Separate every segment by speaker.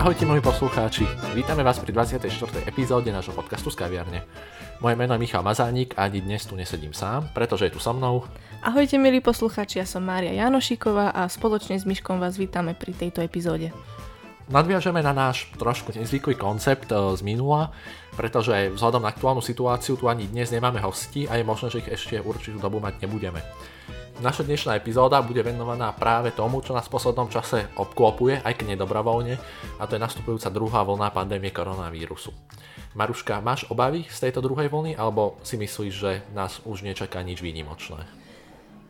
Speaker 1: Ahojte moji poslucháči, vítame vás pri 24. epizóde nášho podcastu z kaviarne. Moje meno je Michal Mazánik a ani dnes tu nesedím sám, pretože je tu so mnou.
Speaker 2: Ahojte milí poslucháči, ja som Mária Janošíková a spoločne s Myškom vás vítame pri tejto epizóde.
Speaker 1: Nadviažeme na náš trošku nezvyklý koncept e, z minula, pretože vzhľadom na aktuálnu situáciu tu ani dnes nemáme hosti a je možné, že ich ešte určitú dobu mať nebudeme. Naša dnešná epizóda bude venovaná práve tomu, čo nás v poslednom čase obklopuje, aj keď nedobrovoľne, a to je nastupujúca druhá vlna pandémie koronavírusu. Maruška, máš obavy z tejto druhej vlny, alebo si myslíš, že nás už nečaká nič výnimočné?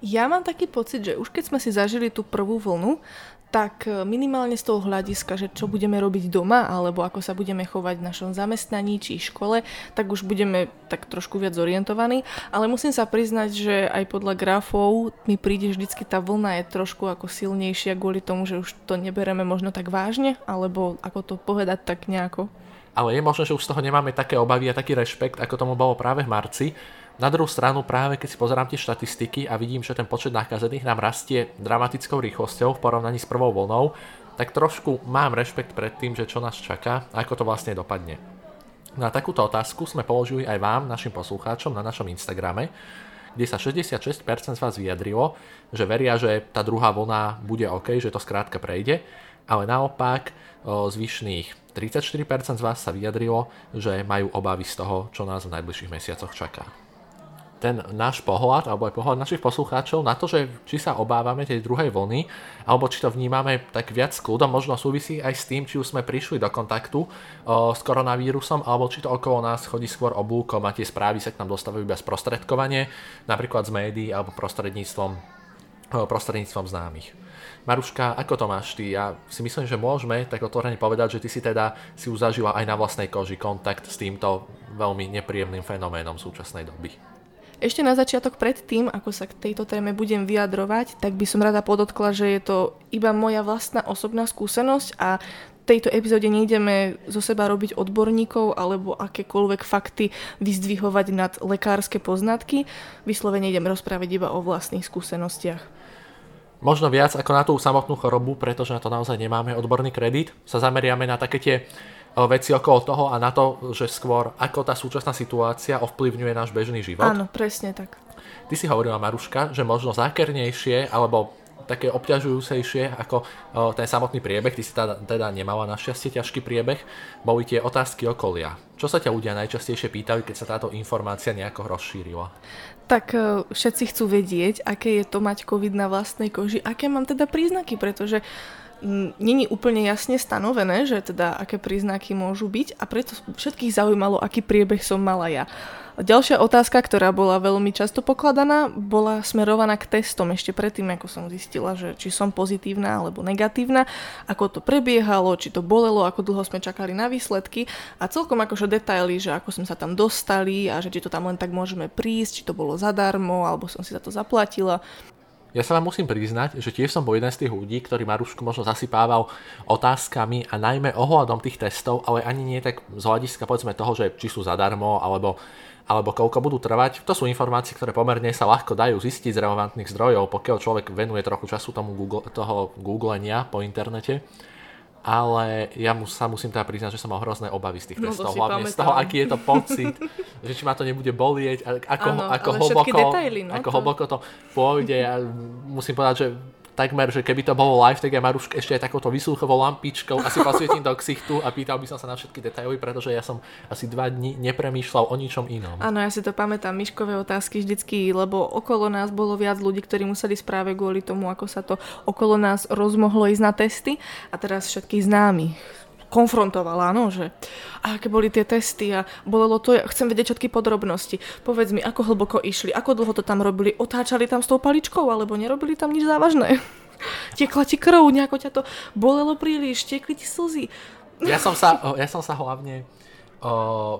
Speaker 2: Ja mám taký pocit, že už keď sme si zažili tú prvú vlnu, tak e, minimálne z toho hľadiska, že čo budeme robiť doma, alebo ako sa budeme chovať v našom zamestnaní či škole, tak už budeme tak trošku viac orientovaní. Ale musím sa priznať, že aj podľa grafov mi príde vždycky tá vlna je trošku ako silnejšia kvôli tomu, že už to nebereme možno tak vážne, alebo ako to povedať tak nejako.
Speaker 1: Ale je možné, že už z toho nemáme také obavy a taký rešpekt, ako tomu bolo práve v marci, na druhú stranu práve keď si pozerám tie štatistiky a vidím, že ten počet nakazených nám rastie dramatickou rýchlosťou v porovnaní s prvou vlnou, tak trošku mám rešpekt pred tým, že čo nás čaká a ako to vlastne dopadne. Na takúto otázku sme položili aj vám, našim poslucháčom, na našom Instagrame, kde sa 66% z vás vyjadrilo, že veria, že tá druhá vlna bude OK, že to skrátka prejde, ale naopak zvyšných 34% z vás sa vyjadrilo, že majú obavy z toho, čo nás v najbližších mesiacoch čaká ten náš pohľad, alebo aj pohľad našich poslucháčov na to, že či sa obávame tej druhej vlny, alebo či to vnímame tak viac s kľudom, možno súvisí aj s tým, či už sme prišli do kontaktu o, s koronavírusom, alebo či to okolo nás chodí skôr oblúkom a tie správy sa k nám dostávajú iba sprostredkovanie, napríklad z médií alebo prostredníctvom, o, prostredníctvom známych. Maruška, ako to máš ty? Ja si myslím, že môžeme tak otvorene povedať, že ty si teda si už zažila aj na vlastnej koži kontakt s týmto veľmi nepríjemným fenoménom súčasnej doby.
Speaker 2: Ešte na začiatok pred tým, ako sa k tejto téme budem vyjadrovať, tak by som rada podotkla, že je to iba moja vlastná osobná skúsenosť a tejto epizóde nejdeme zo seba robiť odborníkov alebo akékoľvek fakty vyzdvihovať nad lekárske poznatky. Vyslovene idem rozprávať iba o vlastných skúsenostiach.
Speaker 1: Možno viac ako na tú samotnú chorobu, pretože na to naozaj nemáme odborný kredit. Sa zameriame na také tie veci okolo toho a na to, že skôr ako tá súčasná situácia ovplyvňuje náš bežný život.
Speaker 2: Áno, presne tak.
Speaker 1: Ty si hovorila, Maruška, že možno zákernejšie alebo také obťažujúcejšie ako ten samotný priebeh, ty si teda, teda nemala našťastie ťažký priebeh, boli tie otázky okolia. Čo sa ťa ľudia najčastejšie pýtali, keď sa táto informácia nejako rozšírila?
Speaker 2: Tak e, všetci chcú vedieť, aké je to mať COVID na vlastnej koži, aké mám teda príznaky, pretože není úplne jasne stanovené, že teda aké príznaky môžu byť a preto všetkých zaujímalo, aký priebeh som mala ja. Ďalšia otázka, ktorá bola veľmi často pokladaná, bola smerovaná k testom ešte predtým, ako som zistila, že či som pozitívna alebo negatívna, ako to prebiehalo, či to bolelo, ako dlho sme čakali na výsledky a celkom akože detaily, že ako sme sa tam dostali a že či to tam len tak môžeme prísť, či to bolo zadarmo, alebo som si za to zaplatila.
Speaker 1: Ja sa vám musím priznať, že tiež som bol jeden z tých ľudí, ktorý Marušku možno zasypával otázkami a najmä ohľadom tých testov, ale ani nie tak z hľadiska povedzme toho, že či sú zadarmo alebo, alebo koľko budú trvať. To sú informácie, ktoré pomerne sa ľahko dajú zistiť z relevantných zdrojov, pokiaľ človek venuje trochu času tomu Google, toho googlenia po internete ale ja mu, sa musím teda priznať, že som mal hrozné obavy z tých no, testov, hlavne pamätám. z toho, aký je to pocit, že či ma to nebude bolieť, ako, ano, ako, hlboko, detaily, no, ako to... hlboko to pôjde. Ja musím povedať, že takmer, že keby to bolo live, tak ja Marušk ešte aj takouto vysúchovou lampičkou asi posvietím do ksichtu a pýtal by som sa na všetky detaily, pretože ja som asi dva dní nepremýšľal o ničom inom.
Speaker 2: Áno, ja si to pamätám, myškové otázky vždycky, lebo okolo nás bolo viac ľudí, ktorí museli správe kvôli tomu, ako sa to okolo nás rozmohlo ísť na testy a teraz všetkých známych konfrontovala, áno, že a aké boli tie testy a bolelo to, ja chcem vedieť všetky podrobnosti. Povedz mi, ako hlboko išli, ako dlho to tam robili, otáčali tam s tou paličkou, alebo nerobili tam nič závažné. Tiekla ti krv, nejako ťa to bolelo príliš, tiekli ti slzy.
Speaker 1: Ja som sa, ja som sa hlavne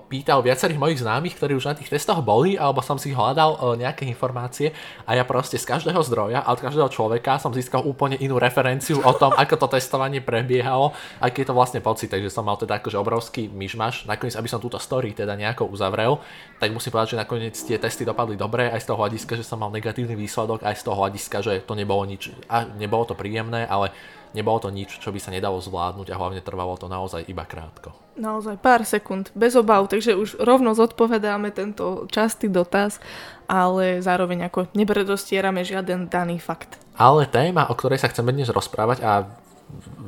Speaker 1: pýtal viacerých mojich známych, ktorí už na tých testoch boli, alebo som si hľadal nejaké informácie a ja proste z každého zdroja a od každého človeka som získal úplne inú referenciu o tom, ako to testovanie prebiehalo, aký je to vlastne pocit, takže som mal teda akože obrovský myšmaš. Nakoniec, aby som túto story teda nejako uzavrel, tak musím povedať, že nakoniec tie testy dopadli dobre, aj z toho hľadiska, že som mal negatívny výsledok, aj z toho hľadiska, že to nebolo nič, a nebolo to príjemné, ale nebolo to nič, čo by sa nedalo zvládnuť a hlavne trvalo to naozaj iba krátko.
Speaker 2: Naozaj pár sekúnd, bez obav, takže už rovno zodpovedáme tento častý dotaz, ale zároveň ako nepredostierame žiaden daný fakt.
Speaker 1: Ale téma, o ktorej sa chceme dnes rozprávať a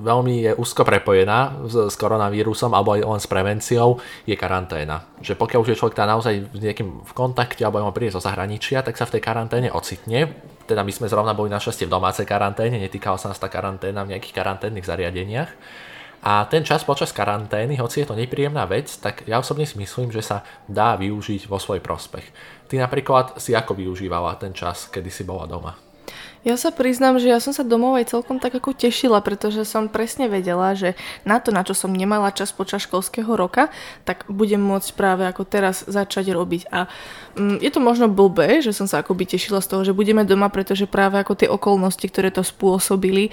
Speaker 1: veľmi je úzko prepojená s, s koronavírusom alebo aj len s prevenciou, je karanténa. Že pokiaľ už je človek tá naozaj s niekým v kontakte alebo on príde zo zahraničia, tak sa v tej karanténe ocitne. Teda my sme zrovna boli našťastie v domácej karanténe, netýkala sa nás tá karanténa v nejakých karanténnych zariadeniach. A ten čas počas karantény, hoci je to nepríjemná vec, tak ja osobne si myslím, že sa dá využiť vo svoj prospech. Ty napríklad si ako využívala ten čas, kedy si bola doma?
Speaker 2: Ja sa priznám, že ja som sa domov aj celkom tak ako tešila, pretože som presne vedela, že na to, na čo som nemala čas počas školského roka, tak budem môcť práve ako teraz začať robiť. A mm, je to možno blbé, že som sa akoby tešila z toho, že budeme doma, pretože práve ako tie okolnosti, ktoré to spôsobili,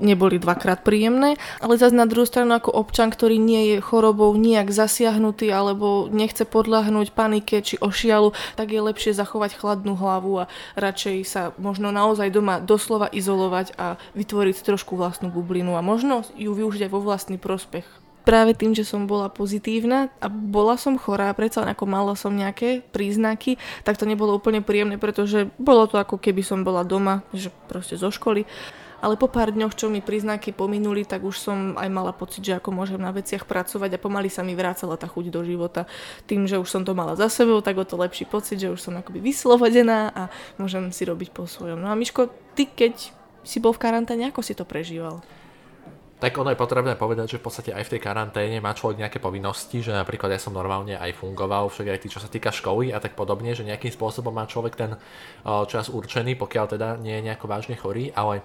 Speaker 2: neboli dvakrát príjemné, ale zase na druhú stranu ako občan, ktorý nie je chorobou nejak zasiahnutý alebo nechce podľahnúť panike či ošialu, tak je lepšie zachovať chladnú hlavu a radšej sa možno naozaj doma doslova izolovať a vytvoriť trošku vlastnú bublinu a možno ju využiť aj vo vlastný prospech. Práve tým, že som bola pozitívna a bola som chorá, predsa ako mala som nejaké príznaky, tak to nebolo úplne príjemné, pretože bolo to ako keby som bola doma, že proste zo školy ale po pár dňoch, čo mi príznaky pominuli, tak už som aj mala pocit, že ako môžem na veciach pracovať a pomaly sa mi vrácala tá chuť do života. Tým, že už som to mala za sebou, tak o to lepší pocit, že už som akoby vyslobodená a môžem si robiť po svojom. No a Miško, ty keď si bol v karanténe, ako si to prežíval?
Speaker 1: Tak ono je potrebné povedať, že v podstate aj v tej karanténe má človek nejaké povinnosti, že napríklad ja som normálne aj fungoval, však aj tý, čo sa týka školy a tak podobne, že nejakým spôsobom má človek ten čas určený, pokiaľ teda nie je nejako vážne chorý, ale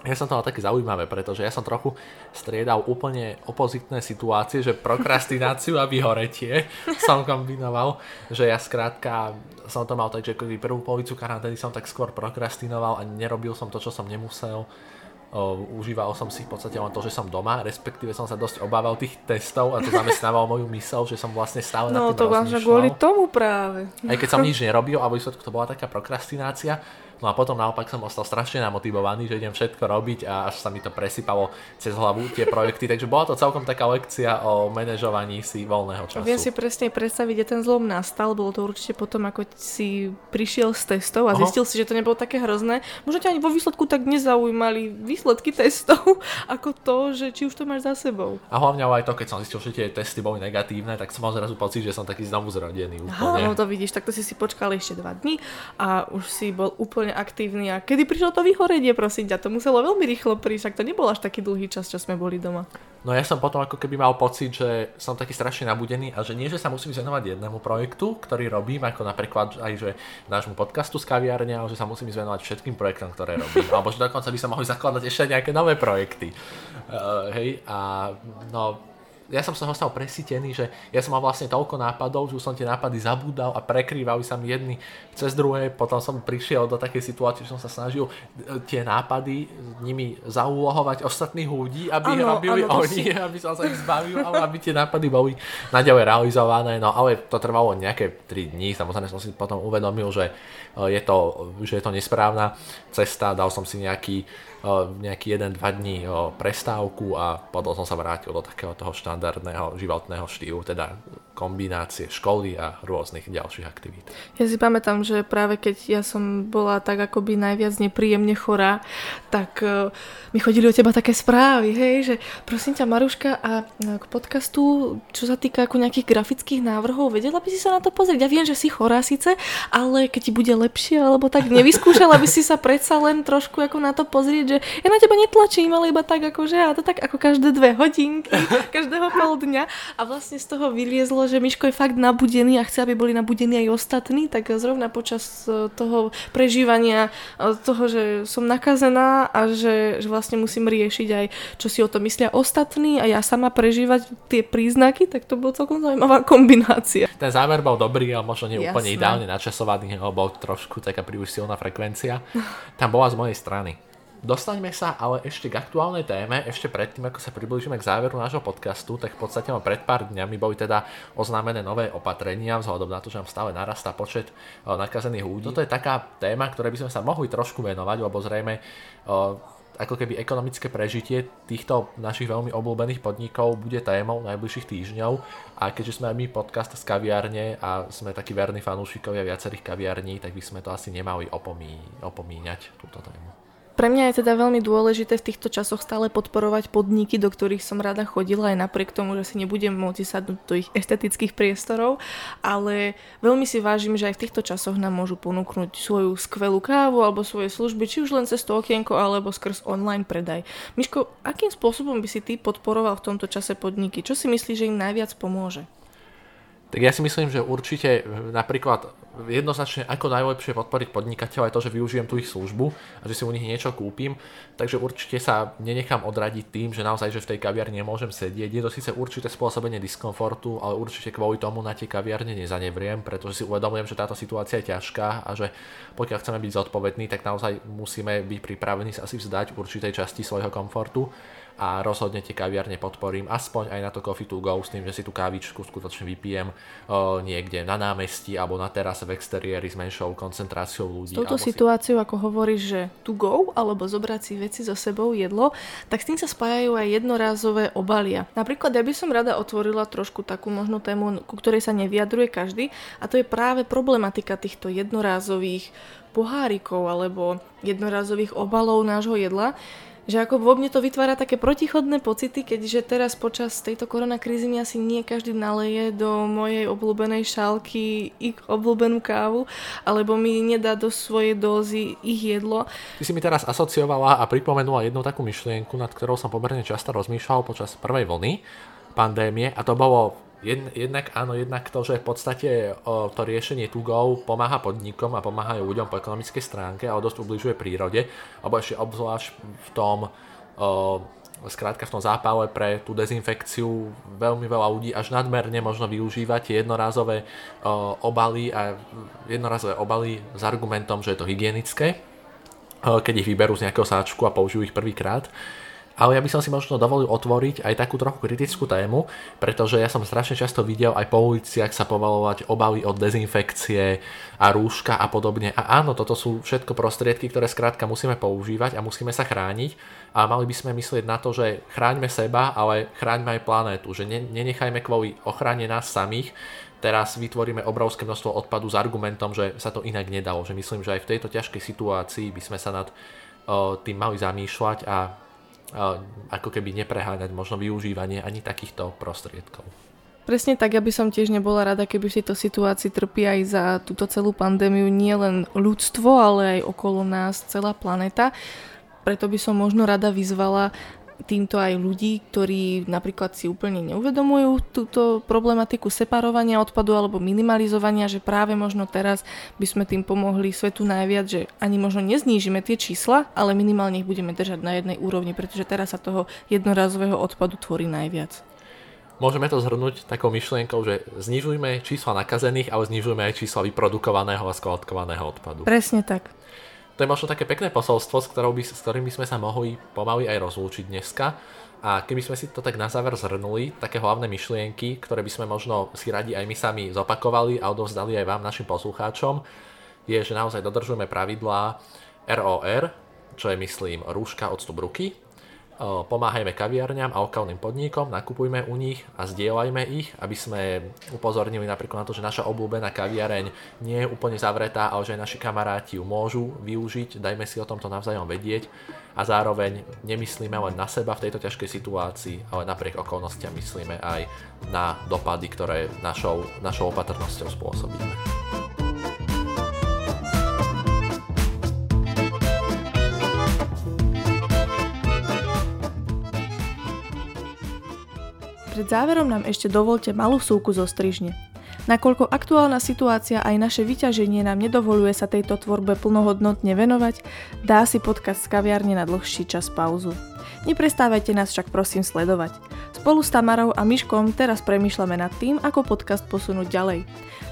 Speaker 1: ja som to mal také zaujímavé, pretože ja som trochu striedal úplne opozitné situácie, že prokrastináciu a vyhoretie som kombinoval, že ja skrátka som to mal tak, že prvú polovicu karantény som tak skôr prokrastinoval a nerobil som to, čo som nemusel. O, užíval som si v podstate len to, že som doma, respektíve som sa dosť obával tých testov a to zamestnával moju mysel, že som vlastne stále
Speaker 2: no,
Speaker 1: na tým
Speaker 2: to vážne kvôli tomu práve.
Speaker 1: Aj keď som nič nerobil, a výsledku to bola taká prokrastinácia, No a potom naopak som ostal strašne namotivovaný, že idem všetko robiť a až sa mi to presypalo cez hlavu tie projekty, takže bola to celkom taká lekcia o manažovaní si voľného času.
Speaker 2: Viem si presne predstaviť, kde ten zlom nastal, bolo to určite potom, ako si prišiel z testov a zistil Aha. si, že to nebolo také hrozné. Možno ťa ani vo výsledku tak nezaujímali výsledky testov, ako to, že či už to máš za sebou.
Speaker 1: A hlavne aj to, keď som zistil, že tie testy boli negatívne, tak som mal zrazu pocit, že som taký znovu zrodený. Úplne.
Speaker 2: Aha, no to vidíš, tak to si si počkal ešte dva dní a už si bol úplne úplne aktívny. A kedy prišlo to vyhorenie, prosím ťa? To muselo veľmi rýchlo prísť, ak to nebol až taký dlhý čas, čo sme boli doma.
Speaker 1: No ja som potom ako keby mal pocit, že som taký strašne nabudený a že nie, že sa musím venovať jednému projektu, ktorý robím, ako napríklad aj že nášmu podcastu z kaviárne, ale že sa musím venovať všetkým projektom, ktoré robím. Alebo že dokonca by sa mohli zakladať ešte nejaké nové projekty. Uh, hej, a no ja som sa stal presítený, že ja som mal vlastne toľko nápadov, že už som tie nápady zabúdal a prekrývali sa mi jedny cez druhé. Potom som prišiel do takej situácie, že som sa snažil e, tie nápady nimi zaúlohovať ostatných ľudí, aby ano, robili ano, oni, si... aby som sa ich zbavil, ale aby tie nápady boli naďalej realizované. No ale to trvalo nejaké 3 dní, samozrejme som si potom uvedomil, že e, je to, že je to nesprávna cesta, dal som si nejaký nejaký 1-2 dní prestávku a potom som sa vrátil do takého toho štandardného životného štýlu, teda kombinácie školy a rôznych ďalších aktivít.
Speaker 2: Ja si pamätám, že práve keď ja som bola tak akoby najviac nepríjemne chorá, tak uh, mi chodili od teba také správy, hej, že prosím ťa Maruška a e, k podcastu, čo sa týka ako nejakých grafických návrhov, vedela by si sa na to pozrieť. Ja viem, že si chorá síce, ale keď ti bude lepšie, alebo tak nevyskúšala by si sa predsa len trošku ako na to pozrieť, že ja na teba netlačím, ale iba tak ako, že a to tak ako každé dve hodinky, každého pol dňa a vlastne z toho vyliezlo, že Miško je fakt nabudený a chce, aby boli nabudení aj ostatní, tak zrovna počas e, toho prežívania e, toho, že som nakazená a že, že vlastne musím riešiť aj, čo si o to myslia ostatní a ja sama prežívať tie príznaky, tak to bolo celkom zaujímavá kombinácia.
Speaker 1: Ten záver bol dobrý, ale možno nie Jasné. úplne ideálne načasovaný, lebo bol trošku taká príliš silná frekvencia. Tam bola z mojej strany. Dostaňme sa ale ešte k aktuálnej téme, ešte predtým, ako sa priblížime k záveru nášho podcastu, tak v podstate pred pár dňami boli teda oznámené nové opatrenia, vzhľadom na to, že nám stále narastá počet nakazených ľudí. Toto je taká téma, ktoré by sme sa mohli trošku venovať, lebo zrejme ako keby ekonomické prežitie týchto našich veľmi obľúbených podnikov bude témou najbližších týždňov a keďže sme aj my podcast z kaviárne a sme takí verní fanúšikovia viacerých kaviarní, tak by sme to asi nemali opomí, opomíňať túto tému.
Speaker 2: Pre mňa je teda veľmi dôležité v týchto časoch stále podporovať podniky, do ktorých som rada chodila, aj napriek tomu, že si nebudem môcť sadnúť do ich estetických priestorov, ale veľmi si vážim, že aj v týchto časoch nám môžu ponúknuť svoju skvelú kávu alebo svoje služby, či už len cez to okienko alebo skrz online predaj. Miško, akým spôsobom by si ty podporoval v tomto čase podniky? Čo si myslíš, že im najviac pomôže?
Speaker 1: Tak ja si myslím, že určite napríklad jednoznačne ako najlepšie podporiť podnikateľa je to, že využijem tú ich službu a že si u nich niečo kúpim. Takže určite sa nenechám odradiť tým, že naozaj, že v tej kaviarni nemôžem sedieť. Je to síce určité spôsobenie diskomfortu, ale určite kvôli tomu na tie kaviarne nezanevriem, pretože si uvedomujem, že táto situácia je ťažká a že pokiaľ chceme byť zodpovední, tak naozaj musíme byť pripravení sa asi vzdať určitej časti svojho komfortu a rozhodne tie kaviarne podporím, aspoň aj na to Coffee to go s tým, že si tú kávičku skutočne vypijem o, niekde na námestí alebo na terase v exteriéri s menšou koncentráciou ľudí.
Speaker 2: S touto situáciou, si... ako hovoríš, že to go alebo zobrať si veci so sebou jedlo, tak s tým sa spájajú aj jednorázové obalia. Napríklad ja by som rada otvorila trošku takú možno tému, ku ktorej sa nevyjadruje každý a to je práve problematika týchto jednorázových pohárikov alebo jednorázových obalov nášho jedla, že ako vo mne to vytvára také protichodné pocity, keďže teraz počas tejto koronakrízy mi asi nie každý naleje do mojej obľúbenej šálky ich obľúbenú kávu, alebo mi nedá do svojej dózy ich jedlo.
Speaker 1: Ty si mi teraz asociovala a pripomenula jednu takú myšlienku, nad ktorou som pomerne často rozmýšľal počas prvej vlny pandémie a to bolo jednak áno, jednak to, že v podstate o, to riešenie go pomáha podnikom a pomáha ľuďom po ekonomickej stránke, ale dosť ubližuje prírode, alebo ešte obzvlášť v tom o, skrátka v tom zápale pre tú dezinfekciu veľmi veľa ľudí až nadmerne možno využívať tie jednorázové o, obaly a jednorázové obaly s argumentom, že je to hygienické, o, keď ich vyberú z nejakého sáčku a použijú ich prvýkrát ale ja by som si možno dovolil otvoriť aj takú trochu kritickú tému, pretože ja som strašne často videl aj po uliciach sa povalovať obavy od dezinfekcie a rúška a podobne. A áno, toto sú všetko prostriedky, ktoré skrátka musíme používať a musíme sa chrániť a mali by sme myslieť na to, že chráňme seba, ale chráňme aj planétu, že nenechajme kvôli ochrane nás samých teraz vytvoríme obrovské množstvo odpadu s argumentom, že sa to inak nedalo. Že myslím, že aj v tejto ťažkej situácii by sme sa nad tým mali zamýšľať a ako keby nepreháňať možno využívanie ani takýchto prostriedkov.
Speaker 2: Presne tak, ja som tiež nebola rada, keby v tejto situácii trpí aj za túto celú pandémiu nie len ľudstvo, ale aj okolo nás celá planeta. Preto by som možno rada vyzvala týmto aj ľudí, ktorí napríklad si úplne neuvedomujú túto problematiku separovania odpadu alebo minimalizovania, že práve možno teraz by sme tým pomohli svetu najviac, že ani možno neznížime tie čísla, ale minimálne ich budeme držať na jednej úrovni, pretože teraz sa toho jednorazového odpadu tvorí najviac.
Speaker 1: Môžeme to zhrnúť takou myšlienkou, že znižujme čísla nakazených, ale znižujme aj čísla vyprodukovaného a skladkovaného odpadu.
Speaker 2: Presne tak
Speaker 1: to je možno také pekné posolstvo, s, by, s ktorým by sme sa mohli pomaly aj rozlúčiť dneska. A keby sme si to tak na záver zhrnuli, také hlavné myšlienky, ktoré by sme možno si radi aj my sami zopakovali a odovzdali aj vám, našim poslucháčom, je, že naozaj dodržujeme pravidlá ROR, čo je myslím rúška, odstup ruky, pomáhajme kaviarňam a lokálnym podnikom, nakupujme u nich a zdieľajme ich, aby sme upozornili napríklad na to, že naša obľúbená kaviareň nie je úplne zavretá, ale že aj naši kamaráti ju môžu využiť, dajme si o tomto navzájom vedieť a zároveň nemyslíme len na seba v tejto ťažkej situácii, ale napriek okolnostiam myslíme aj na dopady, ktoré našou, našou opatrnosťou spôsobíme.
Speaker 2: Pred záverom nám ešte dovolte malú súku zo strižne. Nakoľko aktuálna situácia aj naše vyťaženie nám nedovoluje sa tejto tvorbe plnohodnotne venovať, dá si podcast z kaviarne na dlhší čas pauzu. Neprestávajte nás však prosím sledovať. Spolu s Tamarou a Myškom teraz premýšľame nad tým, ako podcast posunúť ďalej.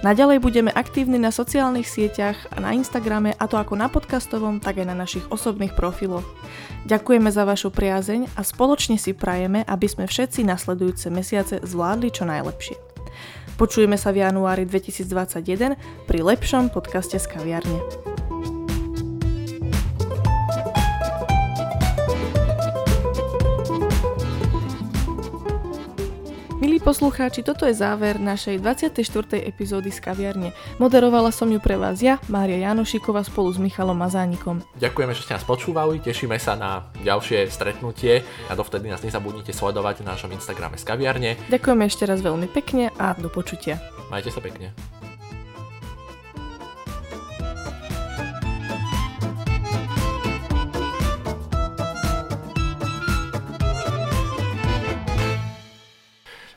Speaker 2: Naďalej budeme aktívni na sociálnych sieťach a na Instagrame, a to ako na podcastovom, tak aj na našich osobných profiloch. Ďakujeme za vašu priazeň a spoločne si prajeme, aby sme všetci nasledujúce mesiace zvládli čo najlepšie. Počujeme sa v januári 2021 pri lepšom podcaste z kaviarne. Milí poslucháči, toto je záver našej 24. epizódy z kaviarne. Moderovala som ju pre vás ja, Mária Janošíková spolu s Michalom Mazánikom.
Speaker 1: Ďakujeme, že ste nás počúvali, tešíme sa na ďalšie stretnutie a dovtedy nás nezabudnite sledovať na našom Instagrame z kaviarne.
Speaker 2: Ďakujeme ešte raz veľmi pekne a do počutia.
Speaker 1: Majte sa pekne.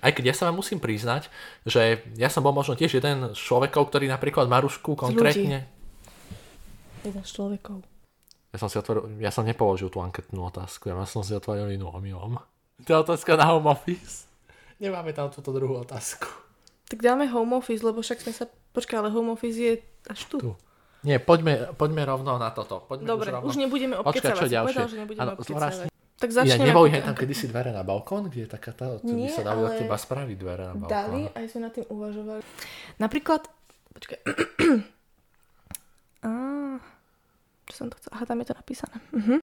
Speaker 1: Aj keď ja sa vám musím priznať, že ja som bol možno tiež jeden z človekov, ktorý napríklad Marušku konkrétne...
Speaker 2: Jeden z človekov.
Speaker 1: Ja som si otvoril, ja som nepoložil tú anketnú otázku, ja som si otvoril inú omylom. To je otázka na home office. Nemáme tam túto druhú otázku.
Speaker 2: Tak dáme home office, lebo však sme sa... Počkaj, ale home office je až tu. tu.
Speaker 1: Nie, poďme, poďme rovno na toto. Poďme
Speaker 2: Dobre, už, rovno... už nebudeme obkecávať. Počkaj, čo ďalšie? Povedal, že nebudeme ano, obkecávať.
Speaker 1: Tak začneme. Ja neboli tam kedysi dvere na balkón, kde je taká tá, tu by sa dali od teba spraviť dvere na balkón.
Speaker 2: Dali, aj sme nad tým uvažovali. Napríklad, počkaj. Á, čo som to chcela? Aha, tam je to napísané. Uh-huh.